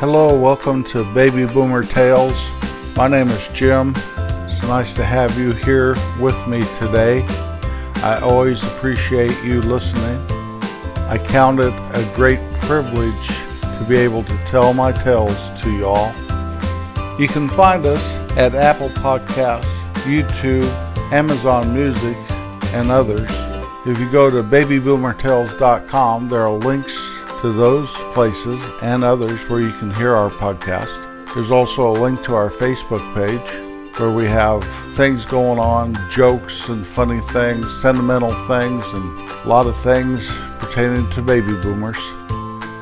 Hello, welcome to Baby Boomer Tales. My name is Jim. It's nice to have you here with me today. I always appreciate you listening. I count it a great privilege to be able to tell my tales to y'all. You can find us at Apple Podcasts, YouTube, Amazon Music, and others. If you go to babyboomertales.com, there are links to those places and others where you can hear our podcast. There's also a link to our Facebook page where we have things going on, jokes and funny things, sentimental things, and a lot of things pertaining to baby boomers.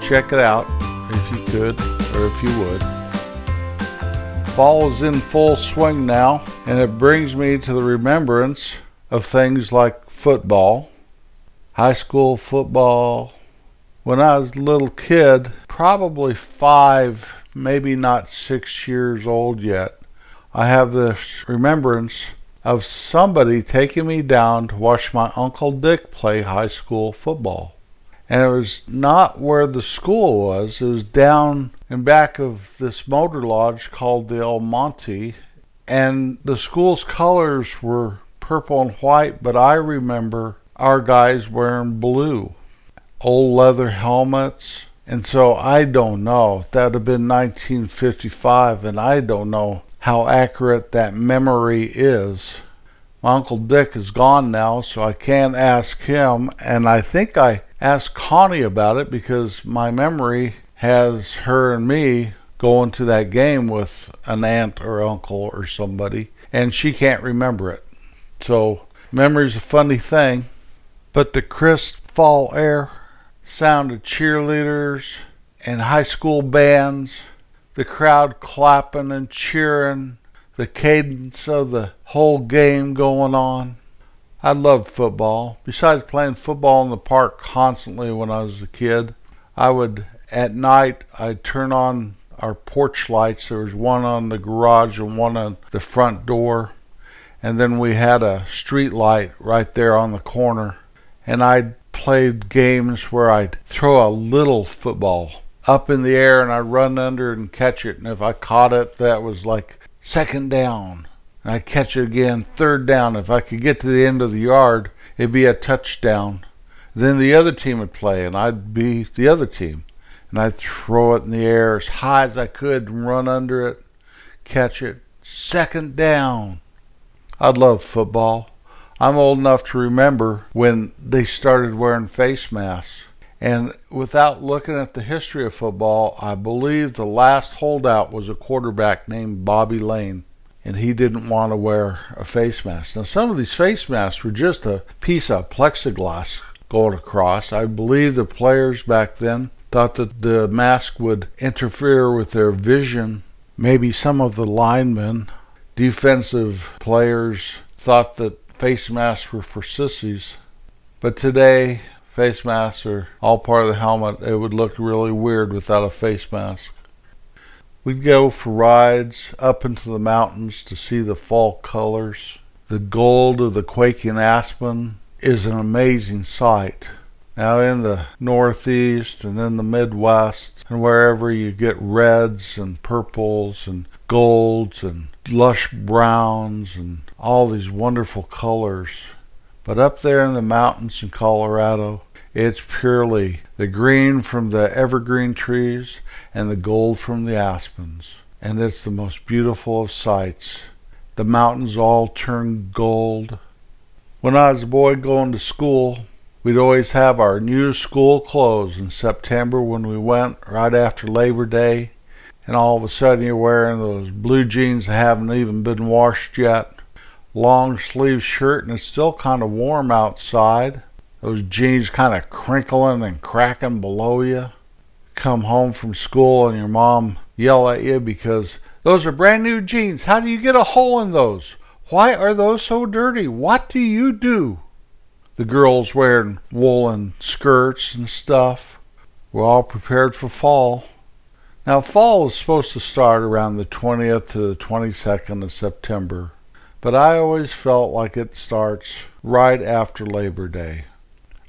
Check it out if you could or if you would. Fall is in full swing now, and it brings me to the remembrance of things like football, high school football. When I was a little kid, probably five, maybe not six years old yet, I have this remembrance of somebody taking me down to watch my Uncle Dick play high school football. And it was not where the school was, it was down in back of this motor lodge called the El Monte. And the school's colors were purple and white, but I remember our guys wearing blue, old leather helmets. And so I don't know. That would have been 1955, and I don't know how accurate that memory is. My Uncle Dick is gone now, so I can't ask him. And I think I asked Connie about it because my memory has her and me going to that game with an aunt or uncle or somebody, and she can't remember it. So, memory's a funny thing, but the crisp fall air, sound of cheerleaders and high school bands, the crowd clapping and cheering, the cadence of the whole game going on. I loved football. Besides playing football in the park constantly when I was a kid, I would at night I'd turn on our porch lights. There was one on the garage and one on the front door and then we had a street light right there on the corner and I'd played games where I'd throw a little football up in the air and I'd run under and catch it. And if I caught it that was like second down. And I'd catch it again third down. If I could get to the end of the yard it'd be a touchdown. Then the other team would play and I'd be the other team. And I'd throw it in the air as high as I could and run under it catch it second down. I love football. I'm old enough to remember when they started wearing face masks. And without looking at the history of football, I believe the last holdout was a quarterback named Bobby Layne, And he didn't want to wear a face mask. Now, some of these face masks were just a piece of plexiglass going across. I believe the players back then thought that the mask would interfere with their vision. Maybe some of the linemen defensive players thought that face masks were for sissies. But today, face masks are all part of the helmet. It would look really weird without a face mask. We'd go for rides up into the mountains to see the fall colors. The gold of the quaking aspen is an amazing sight. Now, in the Northeast and in the Midwest, and wherever you get reds and purples and golds and lush browns and all these wonderful colors. But up there in the mountains in Colorado, it's purely the green from the evergreen trees and the gold from the aspens. And it's the most beautiful of sights. The mountains all turn gold. When I was a boy going to school, we'd always have our new school clothes in September when we went right after Labor Day and all of a sudden you're wearing those blue jeans that haven't even been washed yet, long sleeve shirt, and it's still kind of warm outside. Those jeans kind of crinkling and cracking below you. Come home from school and your mom yell at you because those are brand new jeans. How do you get a hole in those? Why are those so dirty? What do you do? The girls wearing woolen skirts and stuff. We're all prepared for fall. Now, fall is supposed to start around the 20th to the 22nd of September, but I always felt like it starts right after Labor Day.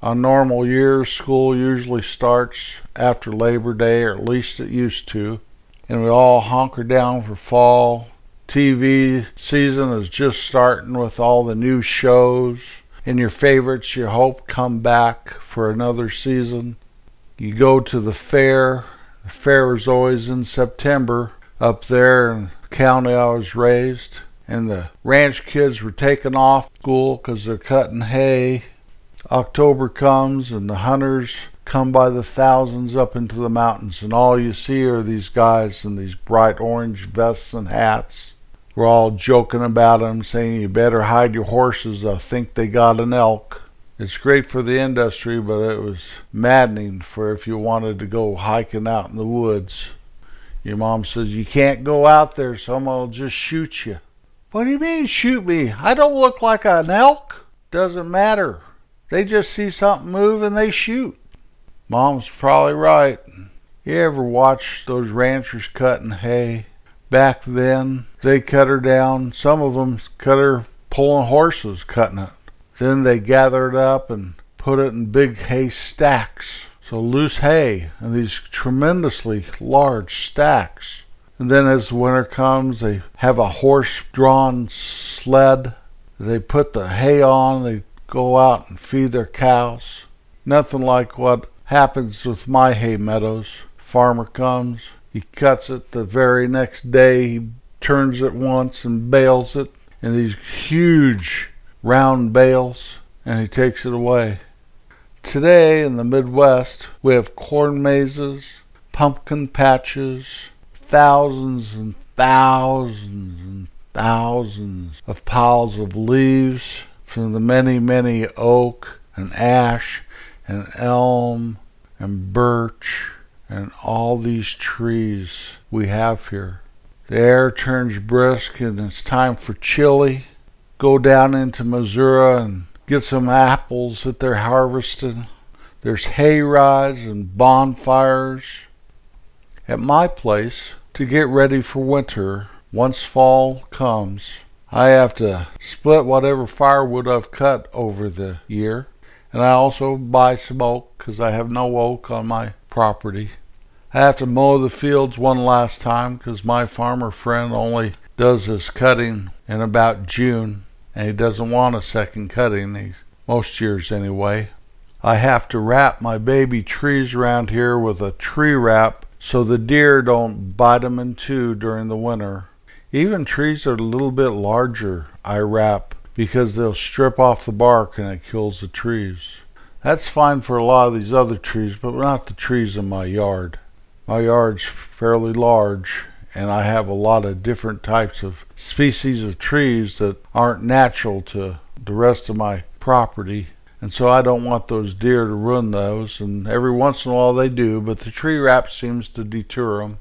On normal years, school usually starts after Labor Day, or at least it used to. and we all hunker down for fall. TV season is just starting with all the new shows, and your favorites you hope come back for another season. You go to the fair. Fair is always in September up there in the county I was raised. And the ranch kids were taking off school because they're cutting hay. October comes and the hunters come by the thousands up into the mountains, and all you see are these guys in these bright orange vests and hats. We're all joking about them, saying you better hide your horses. I think they got an elk. It's great for the industry, but it was maddening for if you wanted to go hiking out in the woods. Your mom says you can't go out there, someone will just shoot you. What do you mean, shoot me? I don't look like an elk. Doesn't matter. They just see something move and they shoot. Mom's probably right. You ever watch those ranchers cutting hay? Back then, they cut her down. Some of them cut her pulling horses, cutting it. Then they gather it up and put it in big hay stacks. So loose hay and these tremendously large stacks. And then as winter comes, they have a horse drawn sled. They put the hay on, they go out and feed their cows. Nothing like what happens with my hay meadows. Farmer comes, he cuts it the very next day, he turns it once and bales it in these huge round bales, and he takes it away. Today in the Midwest, we have corn mazes, pumpkin patches, thousands and thousands and thousands of piles of leaves from the many, many oak and ash and elm and birch and all these trees we have here. The air turns brisk and it's time for chili. Go down into Missouri and get some apples that they're harvesting. There's hay rides and bonfires. At my place, to get ready for winter, once fall comes, I have to split whatever firewood I've cut over the year and I also buy some oak because I have no oak on my property. I have to mow the fields one last time because my farmer friend only does his cutting in about June and he doesn't want a second cutting, he, most years anyway. I have to wrap my baby trees around here with a tree wrap so the deer don't bite them in two during the winter. Even trees that are a little bit larger, I wrap because they'll strip off the bark and it kills the trees. That's fine for a lot of these other trees, but not the trees in my yard. My yard's fairly large, and I have a lot of different types of species of trees that aren't natural to the rest of my property. And so I don't want those deer to ruin those, and every once in a while they do, but the tree wrap seems to deter them.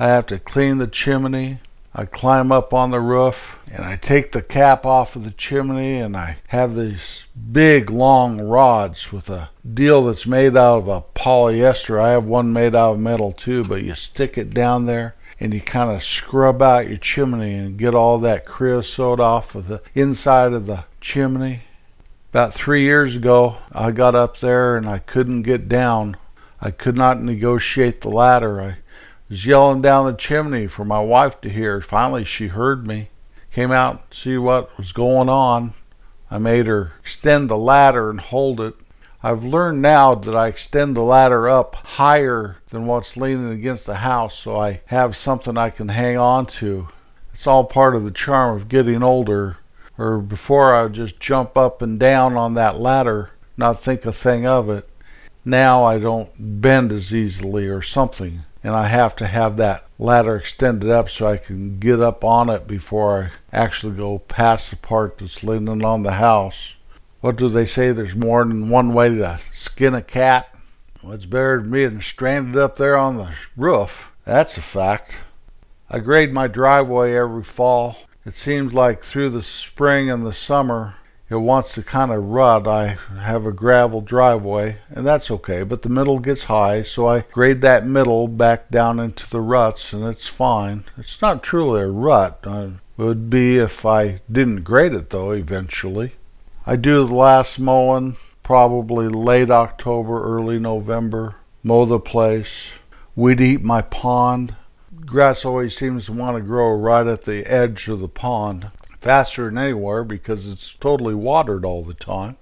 I have to clean the chimney, I climb up on the roof and I take the cap off of the chimney and I have these big long rods with a deal that's made out of a polyester. I have one made out of metal too, but you stick it down there and you kind of scrub out your chimney and get all that creosote off of the inside of the chimney. About three years ago, I got up there and I couldn't get down. I could not negotiate the ladder. I was yelling down the chimney for my wife to hear. Finally, she heard me, came out to see what was going on. I made her extend the ladder and hold it. I've learned now that I extend the ladder up higher than what's leaning against the house so I have something I can hang on to. It's all part of the charm of getting older. Or before I would just jump up and down on that ladder, not think a thing of it. Now I don't bend as easily or something and I have to have that ladder extended up so I can get up on it before I actually go past the part that's leaning on the house. What do they say? There's more than one way to skin a cat. It's better than being stranded up there on the roof. That's a fact. I grade my driveway every fall. It seems like through the spring and the summer it wants to kind of rut. I have a gravel driveway, and that's okay, but the middle gets high, so I grade that middle back down into the ruts, and it's fine. It's not truly a rut. It would be if I didn't grade it, though, eventually. I do the last mowing probably late October, early November. Mow the place. Weed eat my pond. grass always seems to want to grow right at the edge of the pond, faster than anywhere because it's totally watered all the time.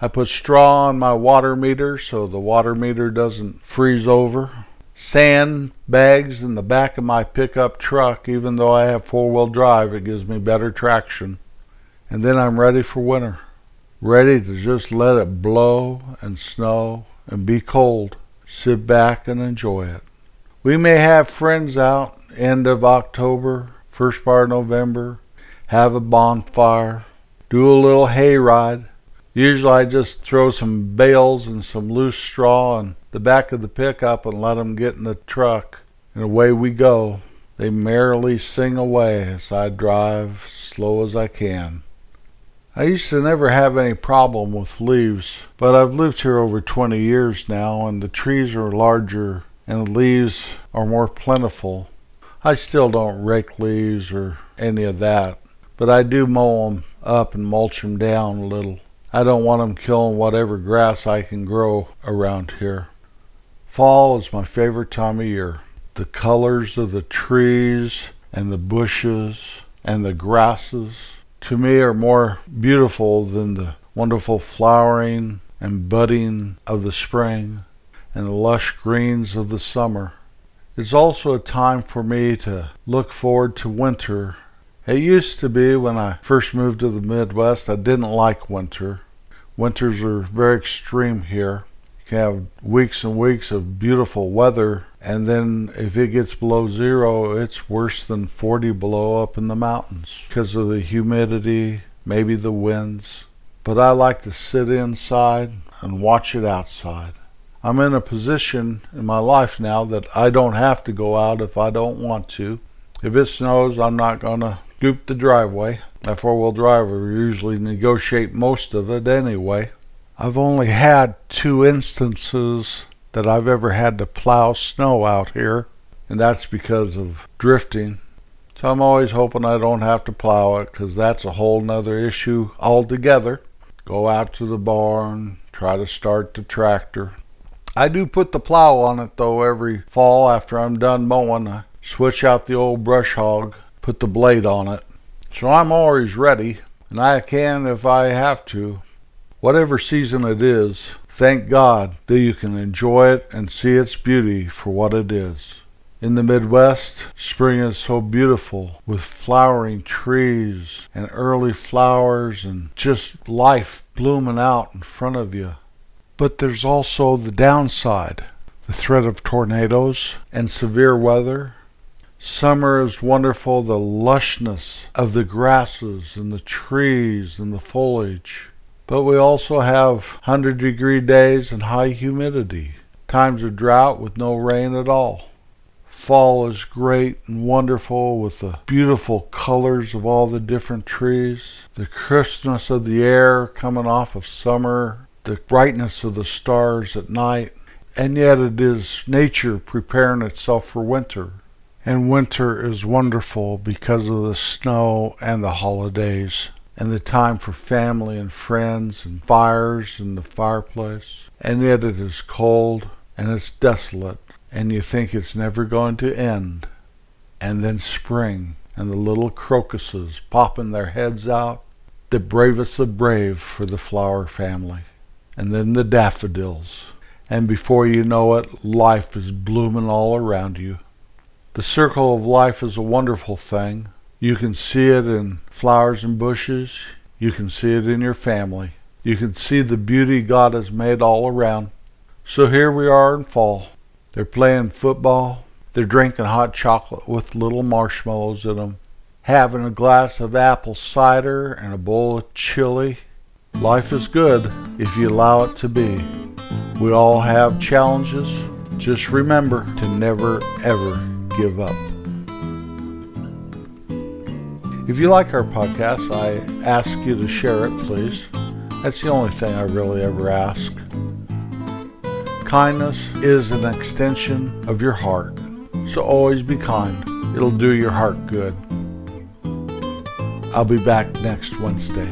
I put straw on my water meter so the water meter doesn't freeze over. Sand bags in the back of my pickup truck, even though I have four wheel drive, it gives me better traction. And then I'm ready for winter. Ready to just let it blow and snow and be cold. Sit back and enjoy it. We may have friends out end of October, first part of November, have a bonfire, do a little hayride. Usually I just throw some bales and some loose straw in the back of the pickup and let them get in the truck, and away we go. They merrily sing away as I drive slow as I can. I used to never have any problem with leaves, but I've lived here over 20 years now, and the trees are larger and the leaves are more plentiful. I still don't rake leaves or any of that, but I do mow them up and mulch them down a little. I don't want them killing whatever grass I can grow around here. Fall is my favorite time of year. The colors of the trees and the bushes and the grasses to me are more beautiful than the wonderful flowering and budding of the spring and the lush greens of the summer. It's also a time for me to look forward to winter. It used to be when I first moved to the Midwest, I didn't like winter. Winters are very extreme here. You can have weeks and weeks of beautiful weather, and then if it gets below zero, it's worse than 40 below up in the mountains because of the humidity, maybe the winds. But I like to sit inside and watch it outside. I'm in a position in my life now that I don't have to go out if I don't want to. If it snows, I'm not going to scoop the driveway. My four wheel driver usually negotiate most of it anyway. I've only had two instances that I've ever had to plow snow out here, and that's because of drifting. So I'm always hoping I don't have to plow it because that's a whole nother issue altogether. Go out to the barn, try to start the tractor, I do put the plow on it though every fall after I'm done mowing. I switch out the old brush hog, put the blade on it. So I'm always ready, and I can if I have to. Whatever season it is, thank God that you can enjoy it and see its beauty for what it is. In the Midwest, spring is so beautiful with flowering trees and early flowers and just life blooming out in front of you. But there's also the downside the threat of tornadoes and severe weather. Summer is wonderful, the lushness of the grasses and the trees and the foliage. But we also have 100 degree days and high humidity, times of drought with no rain at all. Fall is great and wonderful with the beautiful colors of all the different trees, the crispness of the air coming off of summer. The brightness of the stars at night, and yet it is nature preparing itself for winter. And winter is wonderful because of the snow and the holidays and the time for family and friends and fires in the fireplace. And yet it is cold and it's desolate and you think it's never going to end. And then spring and the little crocuses popping their heads out, the bravest of brave for the flower family and then the daffodils. And before you know it, life is blooming all around you. The circle of life is a wonderful thing. You can see it in flowers and bushes. You can see it in your family. You can see the beauty God has made all around. So here we are in fall. They're playing football. They're drinking hot chocolate with little marshmallows in them. Having a glass of apple cider and a bowl of chili Life is good if you allow it to be. We all have challenges. Just remember to never, ever give up. If you like our podcast, I ask you to share it, please. That's the only thing I really ever ask. Kindness is an extension of your heart, so always be kind. It'll do your heart good. I'll be back next Wednesday.